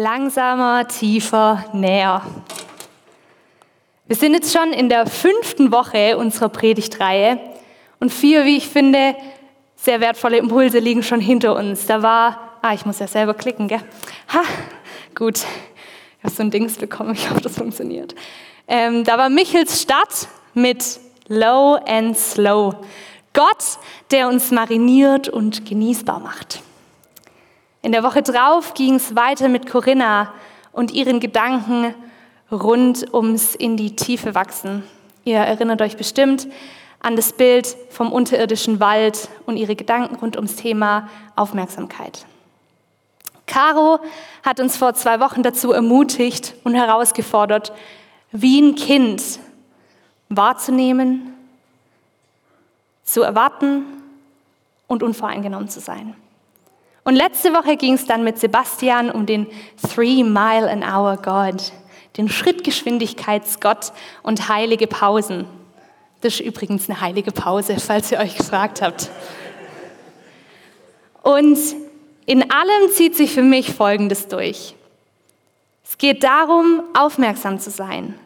Langsamer, tiefer, näher. Wir sind jetzt schon in der fünften Woche unserer Predigtreihe und vier, wie ich finde, sehr wertvolle Impulse liegen schon hinter uns. Da war, ah, ich muss ja selber klicken, gell? Ha, gut. Ich habe so ein Dings bekommen, ich hoffe, das funktioniert. Ähm, da war Michels Stadt mit Low and Slow. Gott, der uns mariniert und genießbar macht. In der Woche drauf ging es weiter mit Corinna und ihren Gedanken rund ums in die Tiefe wachsen. Ihr erinnert euch bestimmt an das Bild vom unterirdischen Wald und ihre Gedanken rund ums Thema Aufmerksamkeit. Caro hat uns vor zwei Wochen dazu ermutigt und herausgefordert, wie ein Kind wahrzunehmen, zu erwarten und unvoreingenommen zu sein. Und letzte Woche ging es dann mit Sebastian um den Three Mile an Hour God, den Schrittgeschwindigkeitsgott und heilige Pausen. Das ist übrigens eine heilige Pause, falls ihr euch gefragt habt. Und in allem zieht sich für mich Folgendes durch. Es geht darum, aufmerksam zu sein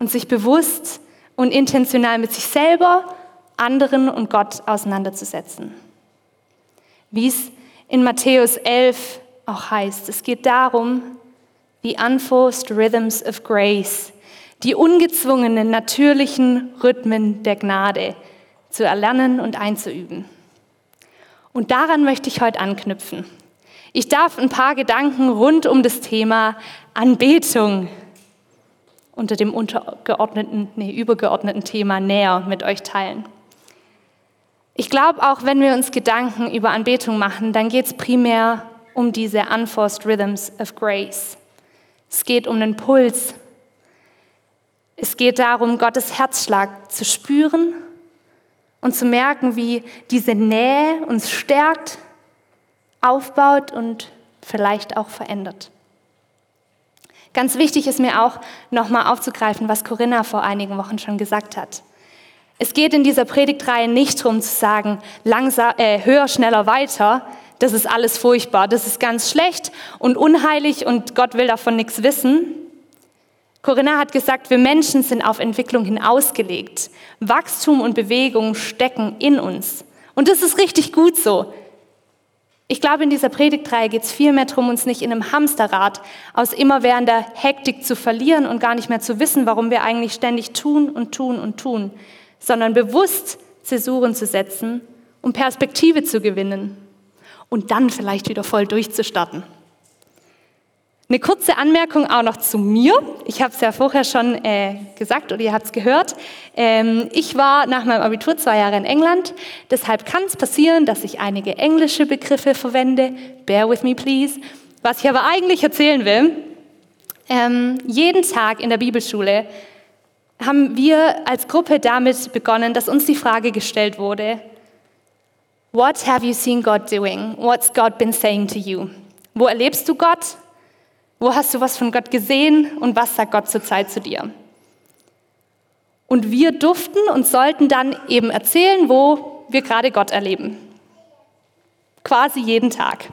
und sich bewusst und intentional mit sich selber, anderen und Gott auseinanderzusetzen. Wie es in Matthäus 11 auch heißt. Es geht darum, the unforced rhythms of grace, die ungezwungenen, natürlichen Rhythmen der Gnade zu erlernen und einzuüben. Und daran möchte ich heute anknüpfen. Ich darf ein paar Gedanken rund um das Thema Anbetung unter dem untergeordneten, nee, übergeordneten Thema näher mit euch teilen. Ich glaube, auch wenn wir uns Gedanken über Anbetung machen, dann geht es primär um diese unforced rhythms of grace. Es geht um den Puls. Es geht darum, Gottes Herzschlag zu spüren und zu merken, wie diese Nähe uns stärkt, aufbaut und vielleicht auch verändert. Ganz wichtig ist mir auch, nochmal aufzugreifen, was Corinna vor einigen Wochen schon gesagt hat. Es geht in dieser Predigtreihe nicht darum zu sagen, langsam, äh, höher, schneller, weiter. Das ist alles furchtbar, das ist ganz schlecht und unheilig und Gott will davon nichts wissen. Corinna hat gesagt, wir Menschen sind auf Entwicklung hin ausgelegt. Wachstum und Bewegung stecken in uns. Und das ist richtig gut so. Ich glaube, in dieser Predigtreihe geht es vielmehr darum, uns nicht in einem Hamsterrad aus immerwährender Hektik zu verlieren und gar nicht mehr zu wissen, warum wir eigentlich ständig tun und tun und tun, sondern bewusst Zäsuren zu setzen, um Perspektive zu gewinnen und dann vielleicht wieder voll durchzustarten. Eine kurze Anmerkung auch noch zu mir. Ich habe es ja vorher schon äh, gesagt oder ihr habt es gehört. Ähm, ich war nach meinem Abitur zwei Jahre in England. Deshalb kann es passieren, dass ich einige englische Begriffe verwende. Bear with me, please. Was ich aber eigentlich erzählen will, ähm, jeden Tag in der Bibelschule haben wir als Gruppe damit begonnen, dass uns die Frage gestellt wurde, What have you seen God doing? What's God been saying to you? Wo erlebst du Gott? Wo hast du was von Gott gesehen und was sagt Gott zurzeit zu dir? Und wir durften und sollten dann eben erzählen, wo wir gerade Gott erleben. Quasi jeden Tag.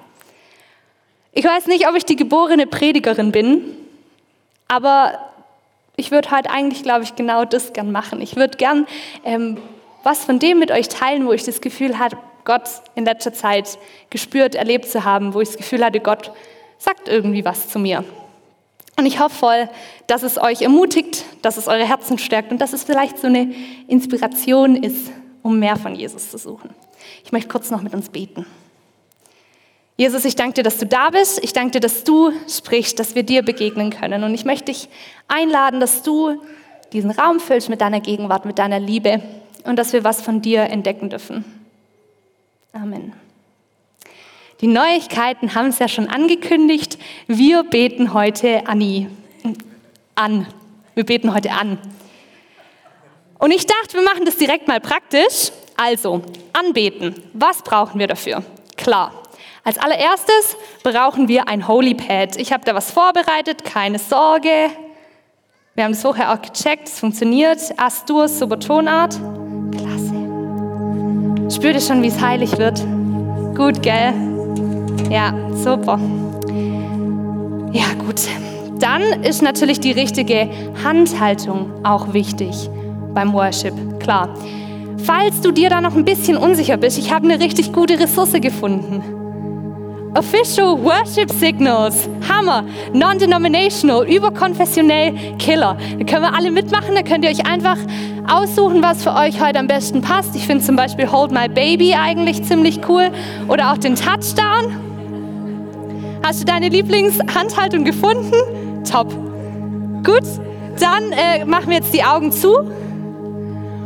Ich weiß nicht, ob ich die geborene Predigerin bin, aber ich würde halt eigentlich, glaube ich, genau das gern machen. Ich würde gern ähm, was von dem mit euch teilen, wo ich das Gefühl hatte, Gott in letzter Zeit gespürt, erlebt zu haben, wo ich das Gefühl hatte, Gott sagt irgendwie was zu mir. Und ich hoffe voll, dass es euch ermutigt, dass es eure Herzen stärkt und dass es vielleicht so eine Inspiration ist, um mehr von Jesus zu suchen. Ich möchte kurz noch mit uns beten. Jesus, ich danke dir, dass du da bist. Ich danke dir, dass du sprichst, dass wir dir begegnen können. Und ich möchte dich einladen, dass du diesen Raum füllst mit deiner Gegenwart, mit deiner Liebe und dass wir was von dir entdecken dürfen. Amen. Die Neuigkeiten haben es ja schon angekündigt. Wir beten heute Anni an. Wir beten heute an. Und ich dachte, wir machen das direkt mal praktisch. Also, anbeten. Was brauchen wir dafür? Klar, als allererstes brauchen wir ein Holy Pad. Ich habe da was vorbereitet, keine Sorge. Wir haben es vorher auch gecheckt, es funktioniert. Astur, super Tonart. Klasse. Spürt ihr schon, wie es heilig wird? Gut, gell? Ja, super. Ja gut, dann ist natürlich die richtige Handhaltung auch wichtig beim Worship, klar. Falls du dir da noch ein bisschen unsicher bist, ich habe eine richtig gute Ressource gefunden. Official Worship Signals, Hammer, non-denominational, überkonfessionell, Killer. Da können wir alle mitmachen, da könnt ihr euch einfach aussuchen, was für euch heute am besten passt. Ich finde zum Beispiel Hold My Baby eigentlich ziemlich cool oder auch den Touchdown. Hast du deine Lieblingshandhaltung gefunden? Top. Gut, dann äh, machen wir jetzt die Augen zu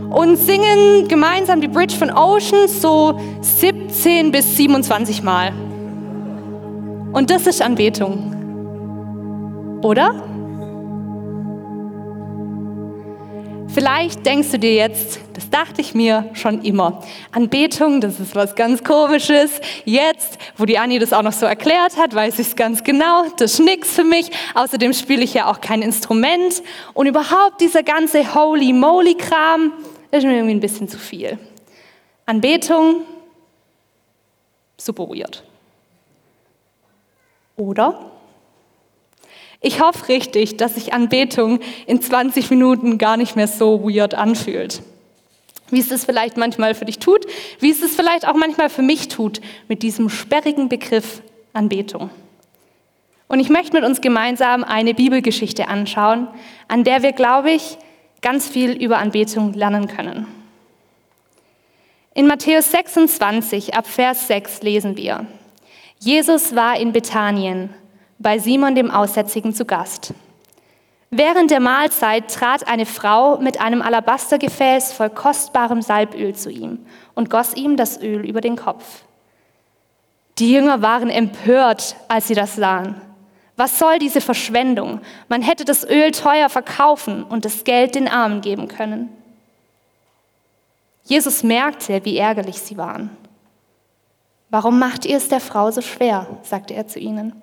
und singen gemeinsam die Bridge von Ocean so 17 bis 27 Mal. Und das ist Anbetung. Oder? Vielleicht denkst du dir jetzt, das dachte ich mir schon immer. Anbetung, das ist was ganz Komisches. Jetzt, wo die Anni das auch noch so erklärt hat, weiß ich es ganz genau. Das ist nichts für mich. Außerdem spiele ich ja auch kein Instrument. Und überhaupt dieser ganze Holy Moly Kram ist mir irgendwie ein bisschen zu viel. Anbetung, super weird. Oder? Ich hoffe richtig, dass sich Anbetung in 20 Minuten gar nicht mehr so weird anfühlt. Wie es es vielleicht manchmal für dich tut, wie es es vielleicht auch manchmal für mich tut mit diesem sperrigen Begriff Anbetung. Und ich möchte mit uns gemeinsam eine Bibelgeschichte anschauen, an der wir, glaube ich, ganz viel über Anbetung lernen können. In Matthäus 26 ab Vers 6 lesen wir, Jesus war in Bethanien bei Simon dem Aussätzigen zu Gast. Während der Mahlzeit trat eine Frau mit einem Alabastergefäß voll kostbarem Salböl zu ihm und goss ihm das Öl über den Kopf. Die Jünger waren empört, als sie das sahen. Was soll diese Verschwendung? Man hätte das Öl teuer verkaufen und das Geld den Armen geben können. Jesus merkte, wie ärgerlich sie waren. Warum macht ihr es der Frau so schwer? sagte er zu ihnen.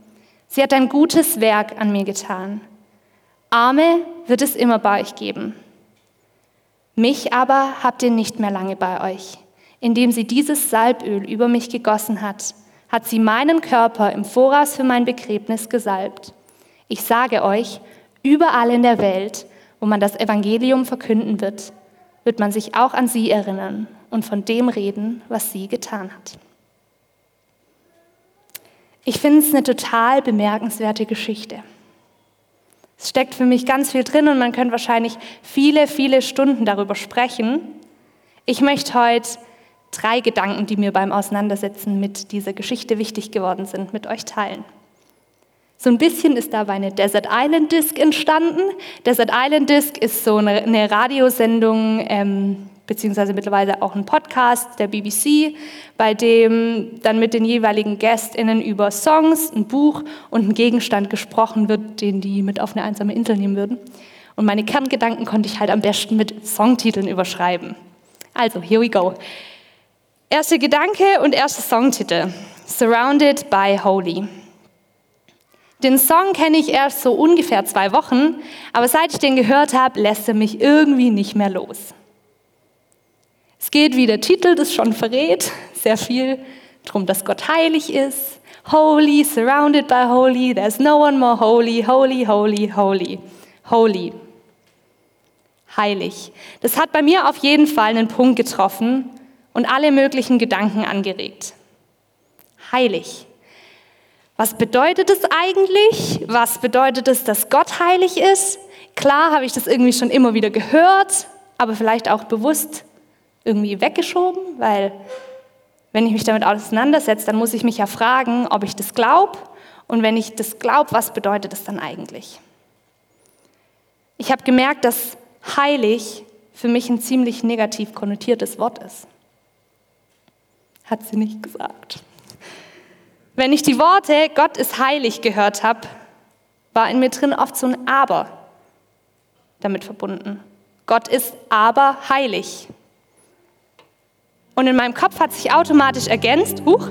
Sie hat ein gutes Werk an mir getan. Arme wird es immer bei euch geben. Mich aber habt ihr nicht mehr lange bei euch. Indem sie dieses Salböl über mich gegossen hat, hat sie meinen Körper im Voraus für mein Begräbnis gesalbt. Ich sage euch, überall in der Welt, wo man das Evangelium verkünden wird, wird man sich auch an sie erinnern und von dem reden, was sie getan hat. Ich finde es eine total bemerkenswerte Geschichte. Es steckt für mich ganz viel drin und man könnte wahrscheinlich viele, viele Stunden darüber sprechen. Ich möchte heute drei Gedanken, die mir beim Auseinandersetzen mit dieser Geschichte wichtig geworden sind, mit euch teilen. So ein bisschen ist dabei eine Desert Island Disc entstanden. Desert Island Disc ist so eine, Radiosendung, ähm, beziehungsweise mittlerweile auch ein Podcast der BBC, bei dem dann mit den jeweiligen GästInnen über Songs, ein Buch und einen Gegenstand gesprochen wird, den die mit auf eine einsame Insel nehmen würden. Und meine Kerngedanken konnte ich halt am besten mit Songtiteln überschreiben. Also, here we go. Erster Gedanke und erster Songtitel. Surrounded by Holy. Den Song kenne ich erst so ungefähr zwei Wochen, aber seit ich den gehört habe, lässt er mich irgendwie nicht mehr los. Es geht, wie der Titel das schon verrät, sehr viel darum, dass Gott heilig ist. Holy, surrounded by holy, there's no one more holy, holy, holy, holy, holy. Heilig. Das hat bei mir auf jeden Fall einen Punkt getroffen und alle möglichen Gedanken angeregt. Heilig. Was bedeutet es eigentlich? Was bedeutet es, dass Gott heilig ist? Klar habe ich das irgendwie schon immer wieder gehört, aber vielleicht auch bewusst irgendwie weggeschoben, weil wenn ich mich damit auseinandersetze, dann muss ich mich ja fragen, ob ich das glaube und wenn ich das glaube, was bedeutet das dann eigentlich? Ich habe gemerkt, dass heilig für mich ein ziemlich negativ konnotiertes Wort ist. Hat sie nicht gesagt. Wenn ich die Worte Gott ist heilig gehört habe, war in mir drin oft so ein Aber damit verbunden. Gott ist aber heilig. Und in meinem Kopf hat sich automatisch ergänzt, huch,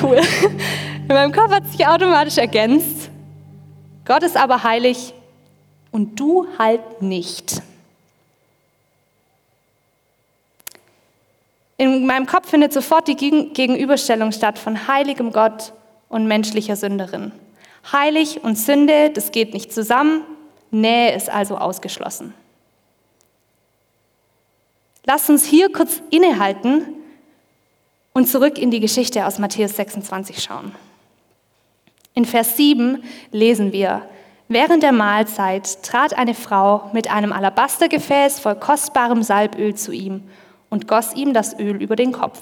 cool, in meinem Kopf hat sich automatisch ergänzt, Gott ist aber heilig und du halt nicht. In meinem Kopf findet sofort die Gegenüberstellung statt von heiligem Gott und menschlicher Sünderin. Heilig und Sünde, das geht nicht zusammen, Nähe ist also ausgeschlossen. Lasst uns hier kurz innehalten und zurück in die Geschichte aus Matthäus 26 schauen. In Vers 7 lesen wir, während der Mahlzeit trat eine Frau mit einem Alabastergefäß voll kostbarem Salböl zu ihm und goss ihm das Öl über den Kopf.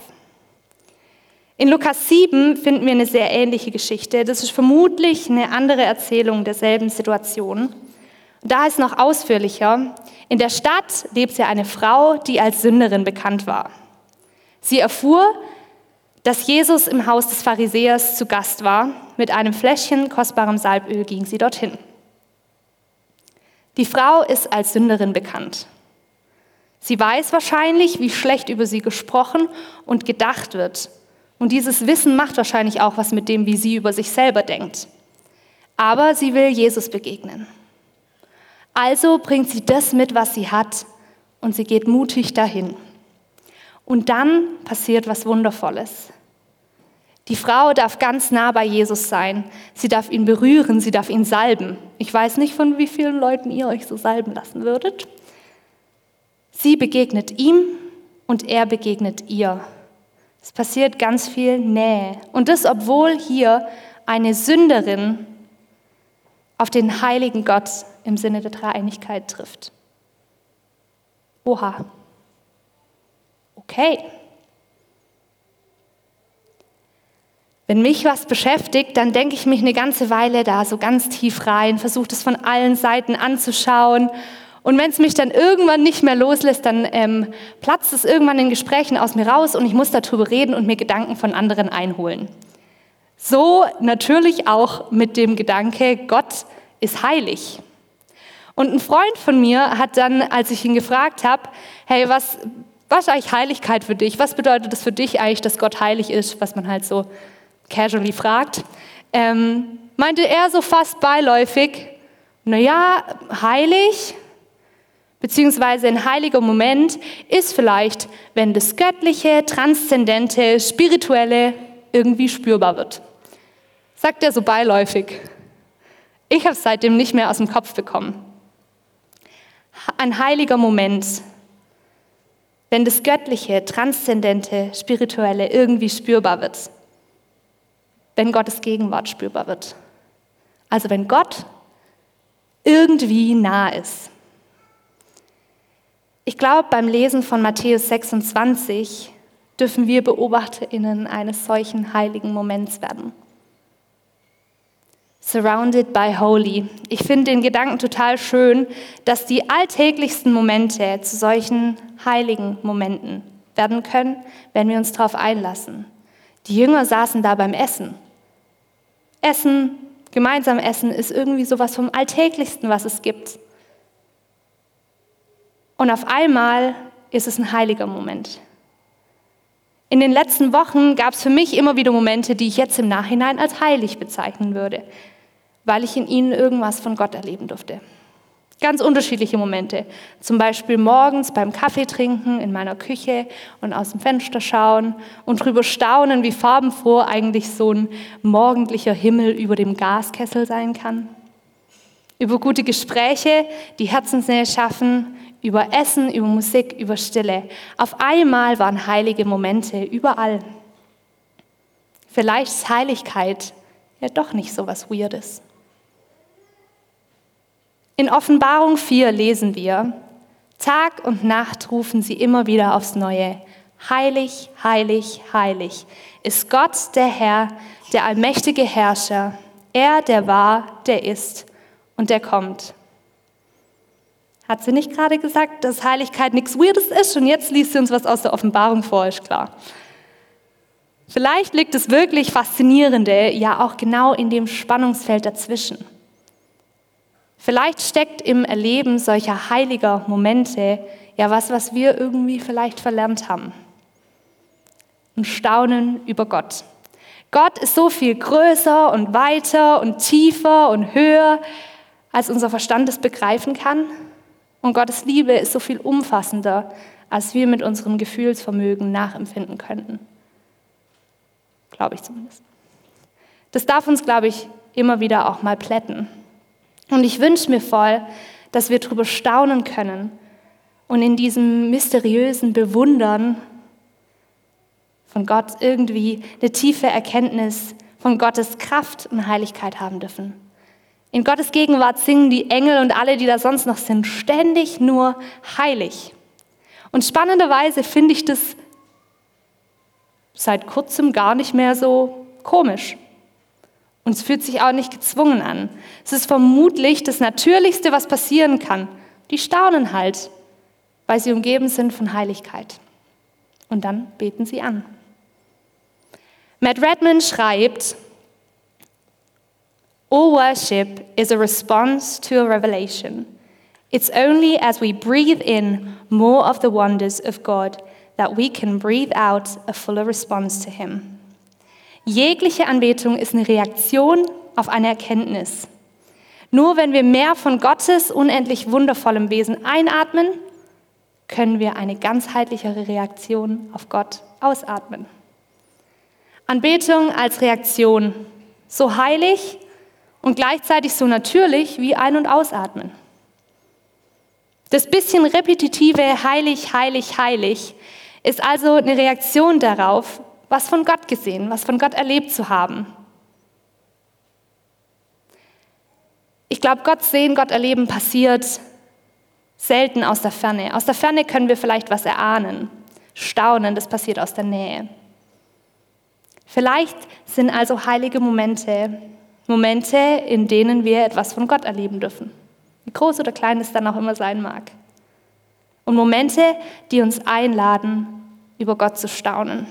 In Lukas 7 finden wir eine sehr ähnliche Geschichte. Das ist vermutlich eine andere Erzählung derselben Situation. Da ist noch ausführlicher. In der Stadt lebte eine Frau, die als Sünderin bekannt war. Sie erfuhr, dass Jesus im Haus des Pharisäers zu Gast war. Mit einem Fläschchen kostbarem Salböl ging sie dorthin. Die Frau ist als Sünderin bekannt. Sie weiß wahrscheinlich, wie schlecht über sie gesprochen und gedacht wird. Und dieses Wissen macht wahrscheinlich auch was mit dem, wie sie über sich selber denkt. Aber sie will Jesus begegnen. Also bringt sie das mit, was sie hat, und sie geht mutig dahin. Und dann passiert was Wundervolles. Die Frau darf ganz nah bei Jesus sein. Sie darf ihn berühren, sie darf ihn salben. Ich weiß nicht, von wie vielen Leuten ihr euch so salben lassen würdet. Sie begegnet ihm und er begegnet ihr. Es passiert ganz viel Nähe. Und das, obwohl hier eine Sünderin auf den heiligen Gott im Sinne der Dreieinigkeit trifft. Oha. Okay. Wenn mich was beschäftigt, dann denke ich mich eine ganze Weile da so ganz tief rein, versuche es von allen Seiten anzuschauen. Und wenn es mich dann irgendwann nicht mehr loslässt, dann ähm, platzt es irgendwann in Gesprächen aus mir raus und ich muss darüber reden und mir Gedanken von anderen einholen. So natürlich auch mit dem Gedanke, Gott ist heilig. Und ein Freund von mir hat dann, als ich ihn gefragt habe, hey, was, was ist eigentlich Heiligkeit für dich? Was bedeutet es für dich eigentlich, dass Gott heilig ist, was man halt so casually fragt? Ähm, meinte er so fast beiläufig, naja, heilig, beziehungsweise ein heiliger Moment ist vielleicht, wenn das Göttliche, Transzendente, Spirituelle irgendwie spürbar wird. Sagt er so beiläufig. Ich habe es seitdem nicht mehr aus dem Kopf bekommen ein heiliger Moment, wenn das Göttliche, Transzendente, Spirituelle irgendwie spürbar wird. Wenn Gottes Gegenwart spürbar wird. Also wenn Gott irgendwie nah ist. Ich glaube, beim Lesen von Matthäus 26 dürfen wir BeobachterInnen eines solchen heiligen Moments werden. Surrounded by Holy. Ich finde den Gedanken total schön, dass die alltäglichsten Momente zu solchen heiligen Momenten werden können, wenn wir uns darauf einlassen. Die Jünger saßen da beim Essen. Essen, gemeinsam essen, ist irgendwie sowas vom Alltäglichsten, was es gibt. Und auf einmal ist es ein heiliger Moment. In den letzten Wochen gab es für mich immer wieder Momente, die ich jetzt im Nachhinein als heilig bezeichnen würde weil ich in ihnen irgendwas von Gott erleben durfte. Ganz unterschiedliche Momente. Zum Beispiel morgens beim Kaffee trinken in meiner Küche und aus dem Fenster schauen und drüber staunen, wie farbenfroh eigentlich so ein morgendlicher Himmel über dem Gaskessel sein kann. Über gute Gespräche, die Herzensnähe schaffen, über Essen, über Musik, über Stille. Auf einmal waren heilige Momente überall. Vielleicht ist Heiligkeit ja doch nicht so was Weirdes. In Offenbarung 4 lesen wir, Tag und Nacht rufen sie immer wieder aufs Neue. Heilig, heilig, heilig ist Gott der Herr, der allmächtige Herrscher, er, der war, der ist und der kommt. Hat sie nicht gerade gesagt, dass Heiligkeit nichts Weirdes ist und jetzt liest sie uns was aus der Offenbarung vor, ist klar. Vielleicht liegt es wirklich Faszinierende ja auch genau in dem Spannungsfeld dazwischen. Vielleicht steckt im Erleben solcher heiliger Momente ja was, was wir irgendwie vielleicht verlernt haben. Ein Staunen über Gott. Gott ist so viel größer und weiter und tiefer und höher, als unser Verstand es begreifen kann. Und Gottes Liebe ist so viel umfassender, als wir mit unserem Gefühlsvermögen nachempfinden könnten. Glaube ich zumindest. Das darf uns, glaube ich, immer wieder auch mal plätten. Und ich wünsche mir voll, dass wir darüber staunen können und in diesem mysteriösen Bewundern von Gott irgendwie eine tiefe Erkenntnis von Gottes Kraft und Heiligkeit haben dürfen. In Gottes Gegenwart singen die Engel und alle, die da sonst noch sind, ständig nur heilig. Und spannenderweise finde ich das seit kurzem gar nicht mehr so komisch. Und es fühlt sich auch nicht gezwungen an. Es ist vermutlich das Natürlichste, was passieren kann. Die staunen halt, weil sie umgeben sind von Heiligkeit. Und dann beten sie an. Matt Redman schreibt, All worship is a response to a revelation. It's only as we breathe in more of the wonders of God that we can breathe out a fuller response to Him. Jegliche Anbetung ist eine Reaktion auf eine Erkenntnis. Nur wenn wir mehr von Gottes unendlich wundervollem Wesen einatmen, können wir eine ganzheitlichere Reaktion auf Gott ausatmen. Anbetung als Reaktion, so heilig und gleichzeitig so natürlich wie Ein- und Ausatmen. Das bisschen repetitive heilig, heilig, heilig ist also eine Reaktion darauf, was von Gott gesehen, was von Gott erlebt zu haben. Ich glaube, Gott sehen, Gott erleben passiert selten aus der Ferne. Aus der Ferne können wir vielleicht was erahnen. Staunen, das passiert aus der Nähe. Vielleicht sind also heilige Momente Momente, in denen wir etwas von Gott erleben dürfen. Wie groß oder klein es dann auch immer sein mag. Und Momente, die uns einladen, über Gott zu staunen.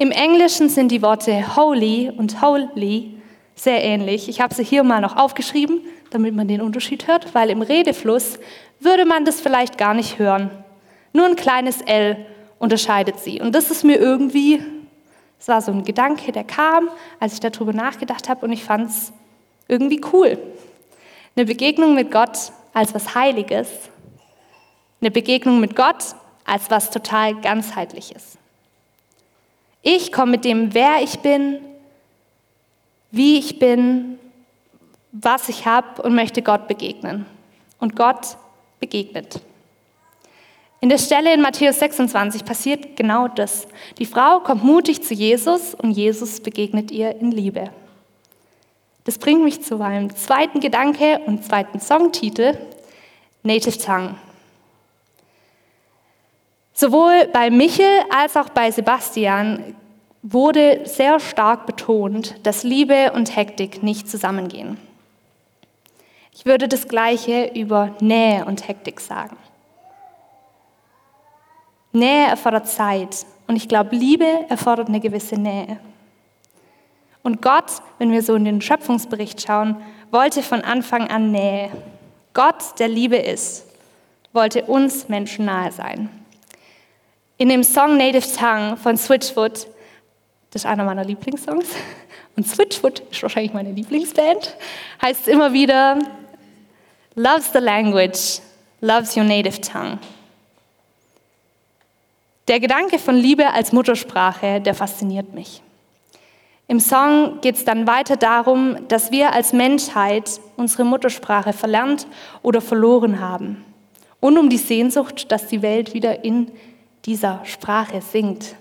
Im Englischen sind die Worte holy und holy sehr ähnlich. Ich habe sie hier mal noch aufgeschrieben, damit man den Unterschied hört, weil im Redefluss würde man das vielleicht gar nicht hören. Nur ein kleines L unterscheidet sie. Und das ist mir irgendwie, es war so ein Gedanke, der kam, als ich darüber nachgedacht habe und ich fand es irgendwie cool. Eine Begegnung mit Gott als was Heiliges, eine Begegnung mit Gott als was total ganzheitliches. Ich komme mit dem, wer ich bin, wie ich bin, was ich habe und möchte Gott begegnen. Und Gott begegnet. In der Stelle in Matthäus 26 passiert genau das. Die Frau kommt mutig zu Jesus und Jesus begegnet ihr in Liebe. Das bringt mich zu meinem zweiten Gedanke und zweiten Songtitel, Native Tongue. Sowohl bei Michel als auch bei Sebastian wurde sehr stark betont, dass Liebe und Hektik nicht zusammengehen. Ich würde das Gleiche über Nähe und Hektik sagen. Nähe erfordert Zeit und ich glaube, Liebe erfordert eine gewisse Nähe. Und Gott, wenn wir so in den Schöpfungsbericht schauen, wollte von Anfang an Nähe. Gott, der Liebe ist, wollte uns Menschen nahe sein. In dem Song Native Tongue von Switchfoot, das ist einer meiner Lieblingssongs, und Switchfoot ist wahrscheinlich meine Lieblingsband, heißt es immer wieder, Loves the language, loves your native tongue. Der Gedanke von Liebe als Muttersprache, der fasziniert mich. Im Song geht es dann weiter darum, dass wir als Menschheit unsere Muttersprache verlernt oder verloren haben. Und um die Sehnsucht, dass die Welt wieder in dieser Sprache singt.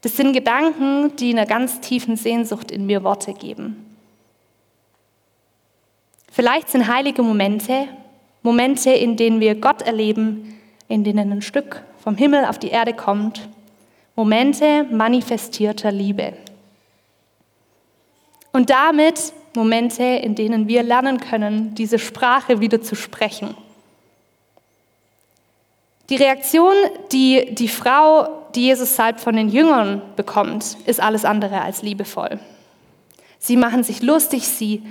Das sind Gedanken, die einer ganz tiefen Sehnsucht in mir Worte geben. Vielleicht sind heilige Momente, Momente, in denen wir Gott erleben, in denen ein Stück vom Himmel auf die Erde kommt, Momente manifestierter Liebe. Und damit Momente, in denen wir lernen können, diese Sprache wieder zu sprechen. Die Reaktion, die die Frau, die Jesus salbt, von den Jüngern bekommt, ist alles andere als liebevoll. Sie machen sich lustig, sie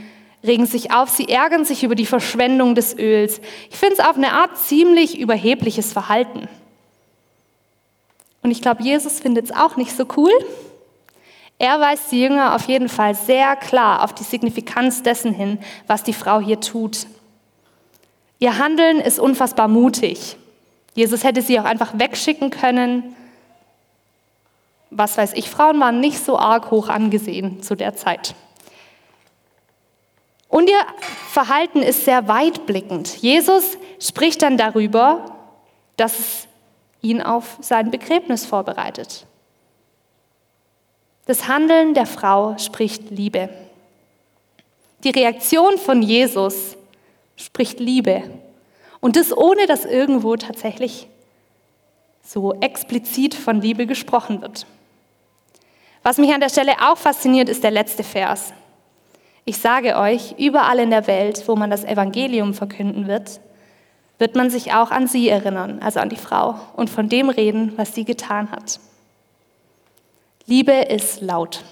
regen sich auf, sie ärgern sich über die Verschwendung des Öls. Ich finde es auf eine Art ziemlich überhebliches Verhalten. Und ich glaube, Jesus findet es auch nicht so cool. Er weist die Jünger auf jeden Fall sehr klar auf die Signifikanz dessen hin, was die Frau hier tut. Ihr Handeln ist unfassbar mutig. Jesus hätte sie auch einfach wegschicken können. was weiß ich, Frauen waren nicht so arg hoch angesehen zu der Zeit. Und ihr Verhalten ist sehr weitblickend. Jesus spricht dann darüber, dass es ihn auf sein Begräbnis vorbereitet. Das Handeln der Frau spricht Liebe. Die Reaktion von Jesus spricht Liebe. Und das ohne, dass irgendwo tatsächlich so explizit von Liebe gesprochen wird. Was mich an der Stelle auch fasziniert, ist der letzte Vers. Ich sage euch, überall in der Welt, wo man das Evangelium verkünden wird, wird man sich auch an sie erinnern, also an die Frau, und von dem reden, was sie getan hat. Liebe ist laut.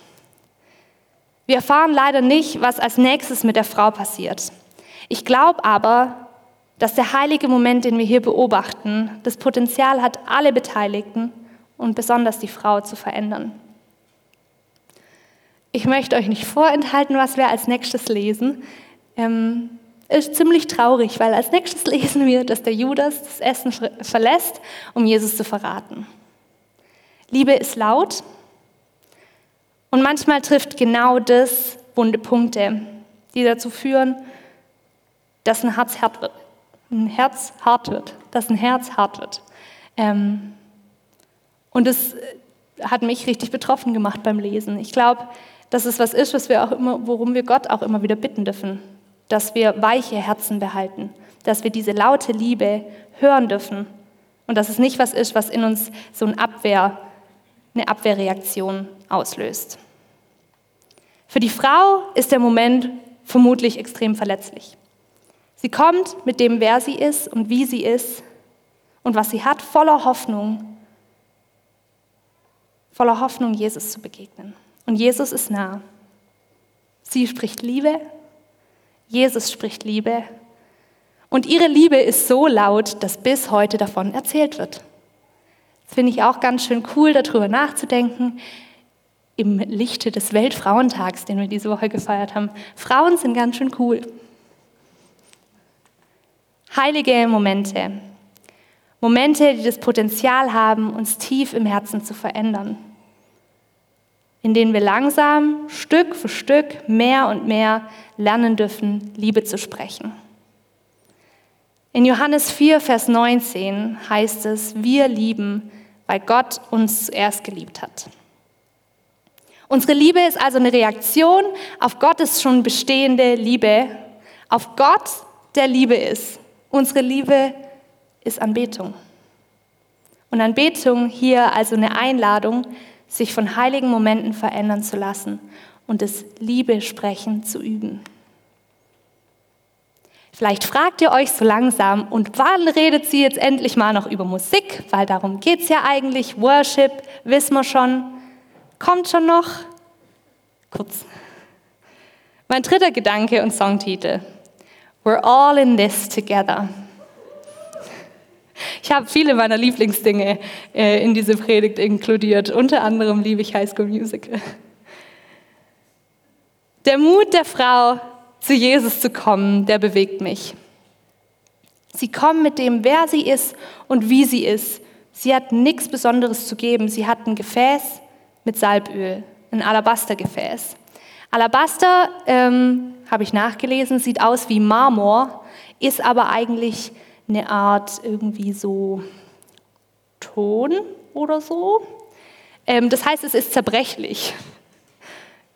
Wir erfahren leider nicht, was als nächstes mit der Frau passiert. Ich glaube aber, dass der heilige Moment, den wir hier beobachten, das Potenzial hat, alle Beteiligten und besonders die Frau zu verändern. Ich möchte euch nicht vorenthalten, was wir als nächstes lesen. Ähm, ist ziemlich traurig, weil als nächstes lesen wir, dass der Judas das Essen verlässt, um Jesus zu verraten. Liebe ist laut und manchmal trifft genau das wunde Punkte, die dazu führen, dass ein Herz hart wird. Ein Herz hart wird, dass ein Herz hart wird. Ähm, und das hat mich richtig betroffen gemacht beim Lesen. Ich glaube, dass es was ist, was wir auch immer, worum wir Gott auch immer wieder bitten dürfen dass wir weiche Herzen behalten, dass wir diese laute Liebe hören dürfen und dass es nicht was ist, was in uns so eine, Abwehr, eine Abwehrreaktion auslöst. Für die Frau ist der Moment vermutlich extrem verletzlich. Sie kommt mit dem, wer sie ist und wie sie ist und was sie hat, voller Hoffnung, voller Hoffnung, Jesus zu begegnen. Und Jesus ist nah. Sie spricht Liebe Jesus spricht Liebe. Und ihre Liebe ist so laut, dass bis heute davon erzählt wird. Das finde ich auch ganz schön cool, darüber nachzudenken. Im Lichte des Weltfrauentags, den wir diese Woche gefeiert haben. Frauen sind ganz schön cool. Heilige Momente. Momente, die das Potenzial haben, uns tief im Herzen zu verändern. In denen wir langsam, Stück für Stück, mehr und mehr lernen dürfen, Liebe zu sprechen. In Johannes 4, Vers 19 heißt es, wir lieben, weil Gott uns zuerst geliebt hat. Unsere Liebe ist also eine Reaktion auf Gottes schon bestehende Liebe, auf Gott, der Liebe ist. Unsere Liebe ist Anbetung. Und Anbetung hier also eine Einladung, sich von heiligen Momenten verändern zu lassen und das Liebe sprechen zu üben. Vielleicht fragt ihr euch so langsam, und wann redet sie jetzt endlich mal noch über Musik? Weil darum geht es ja eigentlich. Worship, wissen wir schon. Kommt schon noch? Kurz. Mein dritter Gedanke und Songtitel. We're all in this together. Ich habe viele meiner Lieblingsdinge äh, in diese Predigt inkludiert. Unter anderem liebe ich High School Musical. Der Mut der Frau, zu Jesus zu kommen, der bewegt mich. Sie kommt mit dem, wer sie ist und wie sie ist. Sie hat nichts Besonderes zu geben. Sie hat ein Gefäß mit Salböl, ein Alabastergefäß. Alabaster, ähm, habe ich nachgelesen, sieht aus wie Marmor, ist aber eigentlich eine Art irgendwie so Ton oder so. Ähm, das heißt, es ist zerbrechlich.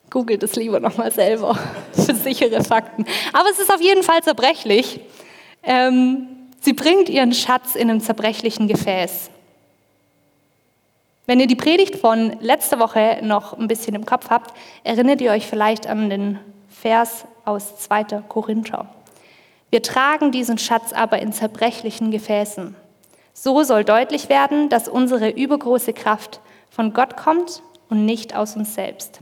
Googelt es lieber nochmal selber für sichere Fakten. Aber es ist auf jeden Fall zerbrechlich. Ähm, sie bringt ihren Schatz in einem zerbrechlichen Gefäß. Wenn ihr die Predigt von letzter Woche noch ein bisschen im Kopf habt, erinnert ihr euch vielleicht an den Vers aus 2. Korinther. Wir tragen diesen Schatz aber in zerbrechlichen Gefäßen. So soll deutlich werden, dass unsere übergroße Kraft von Gott kommt und nicht aus uns selbst.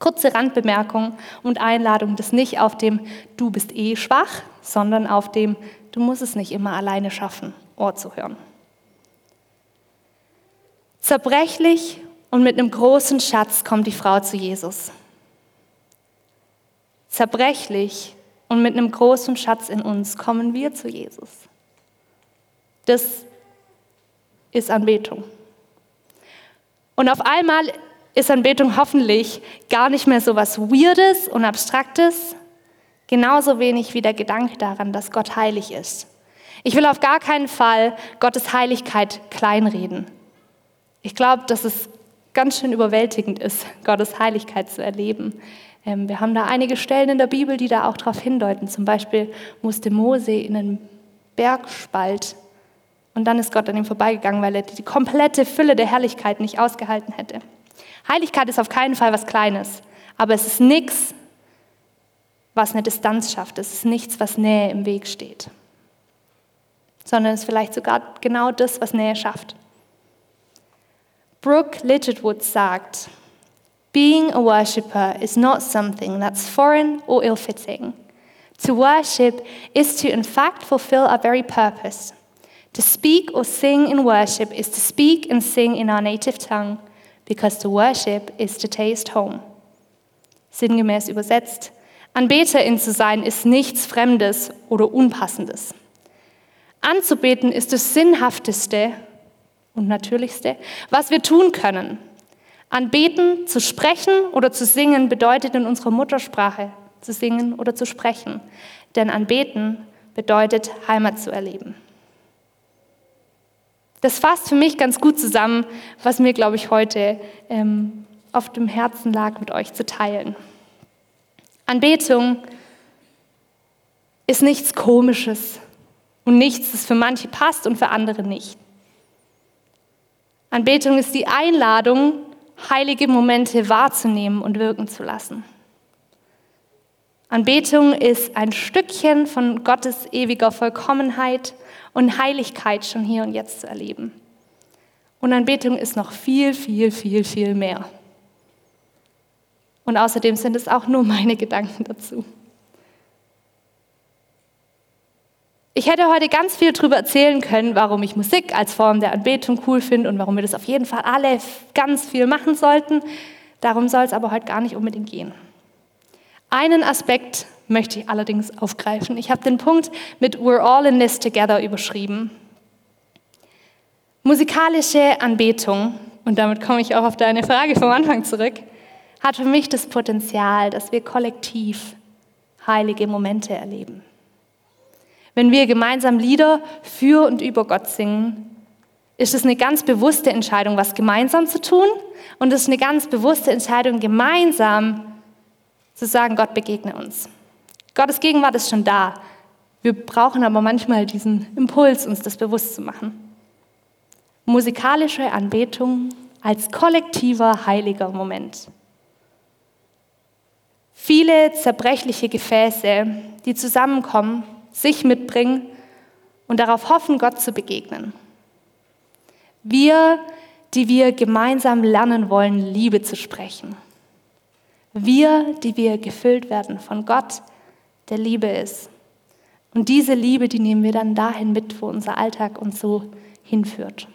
Kurze Randbemerkung und Einladung, das nicht auf dem Du bist eh schwach, sondern auf dem Du musst es nicht immer alleine schaffen, Ohr zu hören. Zerbrechlich und mit einem großen Schatz kommt die Frau zu Jesus. Zerbrechlich und mit einem großen Schatz in uns kommen wir zu Jesus. Das ist Anbetung. Und auf einmal ist Anbetung hoffentlich gar nicht mehr so was Weirdes und Abstraktes, genauso wenig wie der Gedanke daran, dass Gott heilig ist. Ich will auf gar keinen Fall Gottes Heiligkeit kleinreden. Ich glaube, dass es ganz schön überwältigend ist, Gottes Heiligkeit zu erleben. Ähm, wir haben da einige Stellen in der Bibel, die da auch darauf hindeuten. Zum Beispiel musste Mose in einen Bergspalt und dann ist Gott an ihm vorbeigegangen, weil er die komplette Fülle der Herrlichkeit nicht ausgehalten hätte. Heiligkeit ist auf keinen Fall was Kleines, aber es ist nichts, was eine Distanz schafft. Es ist nichts, was Nähe im Weg steht, sondern es ist vielleicht sogar genau das, was Nähe schafft. Brooke Littlewood sagt, Being a worshipper is not something that's foreign or ill fitting. To worship is to, in fact, fulfill our very purpose. To speak or sing in worship is to speak and sing in our native tongue, because to worship is to taste home. Sinngemäß übersetzt, Anbeterin zu sein ist nichts Fremdes oder Unpassendes. Anzubeten ist das Sinnhafteste und Natürlichste, was wir tun können. Anbeten, zu sprechen oder zu singen bedeutet in unserer Muttersprache zu singen oder zu sprechen. Denn anbeten bedeutet Heimat zu erleben. Das fasst für mich ganz gut zusammen, was mir, glaube ich, heute ähm, auf dem Herzen lag, mit euch zu teilen. Anbetung ist nichts Komisches und nichts, das für manche passt und für andere nicht. Anbetung ist die Einladung, heilige Momente wahrzunehmen und wirken zu lassen. Anbetung ist ein Stückchen von Gottes ewiger Vollkommenheit und Heiligkeit schon hier und jetzt zu erleben. Und Anbetung ist noch viel, viel, viel, viel mehr. Und außerdem sind es auch nur meine Gedanken dazu. Ich hätte heute ganz viel darüber erzählen können, warum ich Musik als Form der Anbetung cool finde und warum wir das auf jeden Fall alle ganz viel machen sollten. Darum soll es aber heute gar nicht unbedingt gehen. Einen Aspekt möchte ich allerdings aufgreifen. Ich habe den Punkt mit We're all in this together überschrieben. Musikalische Anbetung, und damit komme ich auch auf deine Frage vom Anfang zurück, hat für mich das Potenzial, dass wir kollektiv heilige Momente erleben. Wenn wir gemeinsam Lieder für und über Gott singen, ist es eine ganz bewusste Entscheidung, was gemeinsam zu tun. Und es ist eine ganz bewusste Entscheidung, gemeinsam zu sagen, Gott begegne uns. Gottes Gegenwart ist schon da. Wir brauchen aber manchmal diesen Impuls, uns das bewusst zu machen. Musikalische Anbetung als kollektiver heiliger Moment. Viele zerbrechliche Gefäße, die zusammenkommen, sich mitbringen und darauf hoffen, Gott zu begegnen. Wir, die wir gemeinsam lernen wollen, Liebe zu sprechen. Wir, die wir gefüllt werden von Gott, der Liebe ist. Und diese Liebe, die nehmen wir dann dahin mit, wo unser Alltag uns so hinführt.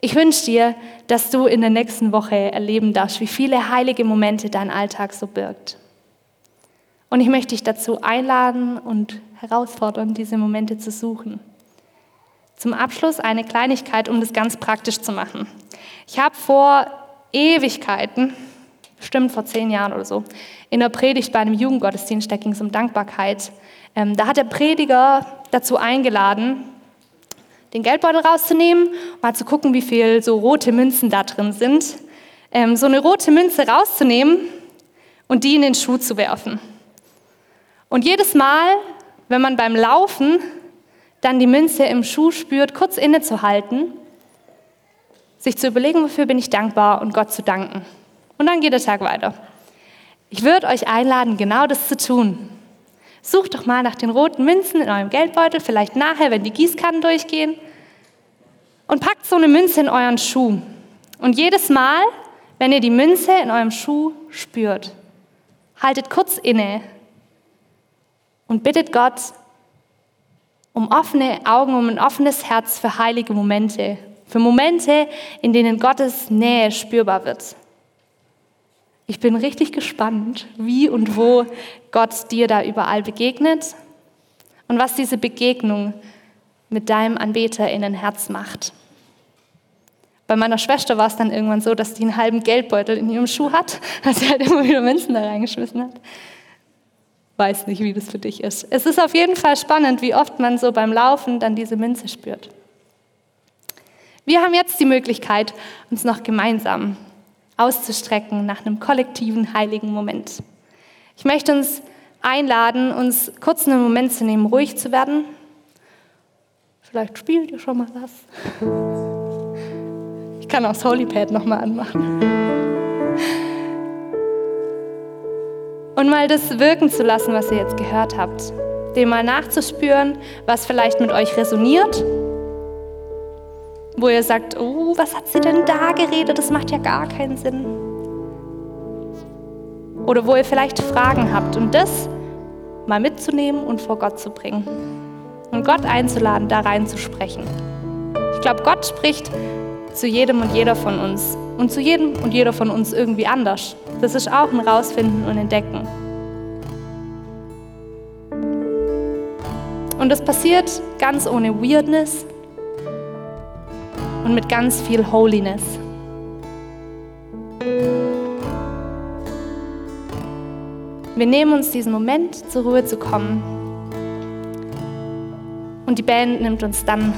Ich wünsche dir, dass du in der nächsten Woche erleben darfst, wie viele heilige Momente dein Alltag so birgt. Und ich möchte dich dazu einladen und herausfordern, diese Momente zu suchen. Zum Abschluss eine Kleinigkeit, um das ganz praktisch zu machen. Ich habe vor Ewigkeiten, bestimmt vor zehn Jahren oder so, in der Predigt bei einem Jugendgottesdienst, da ging es um Dankbarkeit, ähm, da hat der Prediger dazu eingeladen, den Geldbeutel rauszunehmen, mal zu gucken, wie viel so rote Münzen da drin sind, ähm, so eine rote Münze rauszunehmen und die in den Schuh zu werfen. Und jedes Mal, wenn man beim Laufen dann die Münze im Schuh spürt, kurz innezuhalten, sich zu überlegen, wofür bin ich dankbar und Gott zu danken. Und dann geht der Tag weiter. Ich würde euch einladen, genau das zu tun. Sucht doch mal nach den roten Münzen in eurem Geldbeutel, vielleicht nachher, wenn die Gießkannen durchgehen, und packt so eine Münze in euren Schuh. Und jedes Mal, wenn ihr die Münze in eurem Schuh spürt, haltet kurz inne und bittet Gott um offene Augen, um ein offenes Herz für heilige Momente, für Momente, in denen Gottes Nähe spürbar wird. Ich bin richtig gespannt, wie und wo Gott dir da überall begegnet und was diese Begegnung mit deinem Anbeter in ein Herz macht. Bei meiner Schwester war es dann irgendwann so, dass die einen halben Geldbeutel in ihrem Schuh hat, weil sie halt immer wieder Münzen da reingeschmissen hat. Weiß nicht, wie das für dich ist. Es ist auf jeden Fall spannend, wie oft man so beim Laufen dann diese Münze spürt. Wir haben jetzt die Möglichkeit, uns noch gemeinsam auszustrecken nach einem kollektiven heiligen Moment. Ich möchte uns einladen, uns kurz einen Moment zu nehmen, ruhig zu werden. Vielleicht spielt ihr schon mal was. Ich kann auch das Holypad nochmal anmachen. Und mal das wirken zu lassen, was ihr jetzt gehört habt. Dem mal nachzuspüren, was vielleicht mit euch resoniert. Wo ihr sagt, oh, was hat sie denn da geredet? Das macht ja gar keinen Sinn. Oder wo ihr vielleicht Fragen habt und das mal mitzunehmen und vor Gott zu bringen. Und Gott einzuladen, da reinzusprechen. Ich glaube, Gott spricht zu jedem und jeder von uns. Und zu jedem und jeder von uns irgendwie anders. Das ist auch ein Rausfinden und Entdecken. Und das passiert ganz ohne Weirdness und mit ganz viel Holiness. Wir nehmen uns diesen Moment, zur Ruhe zu kommen. Und die Band nimmt uns dann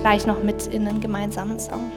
gleich noch mit in einen gemeinsamen Song.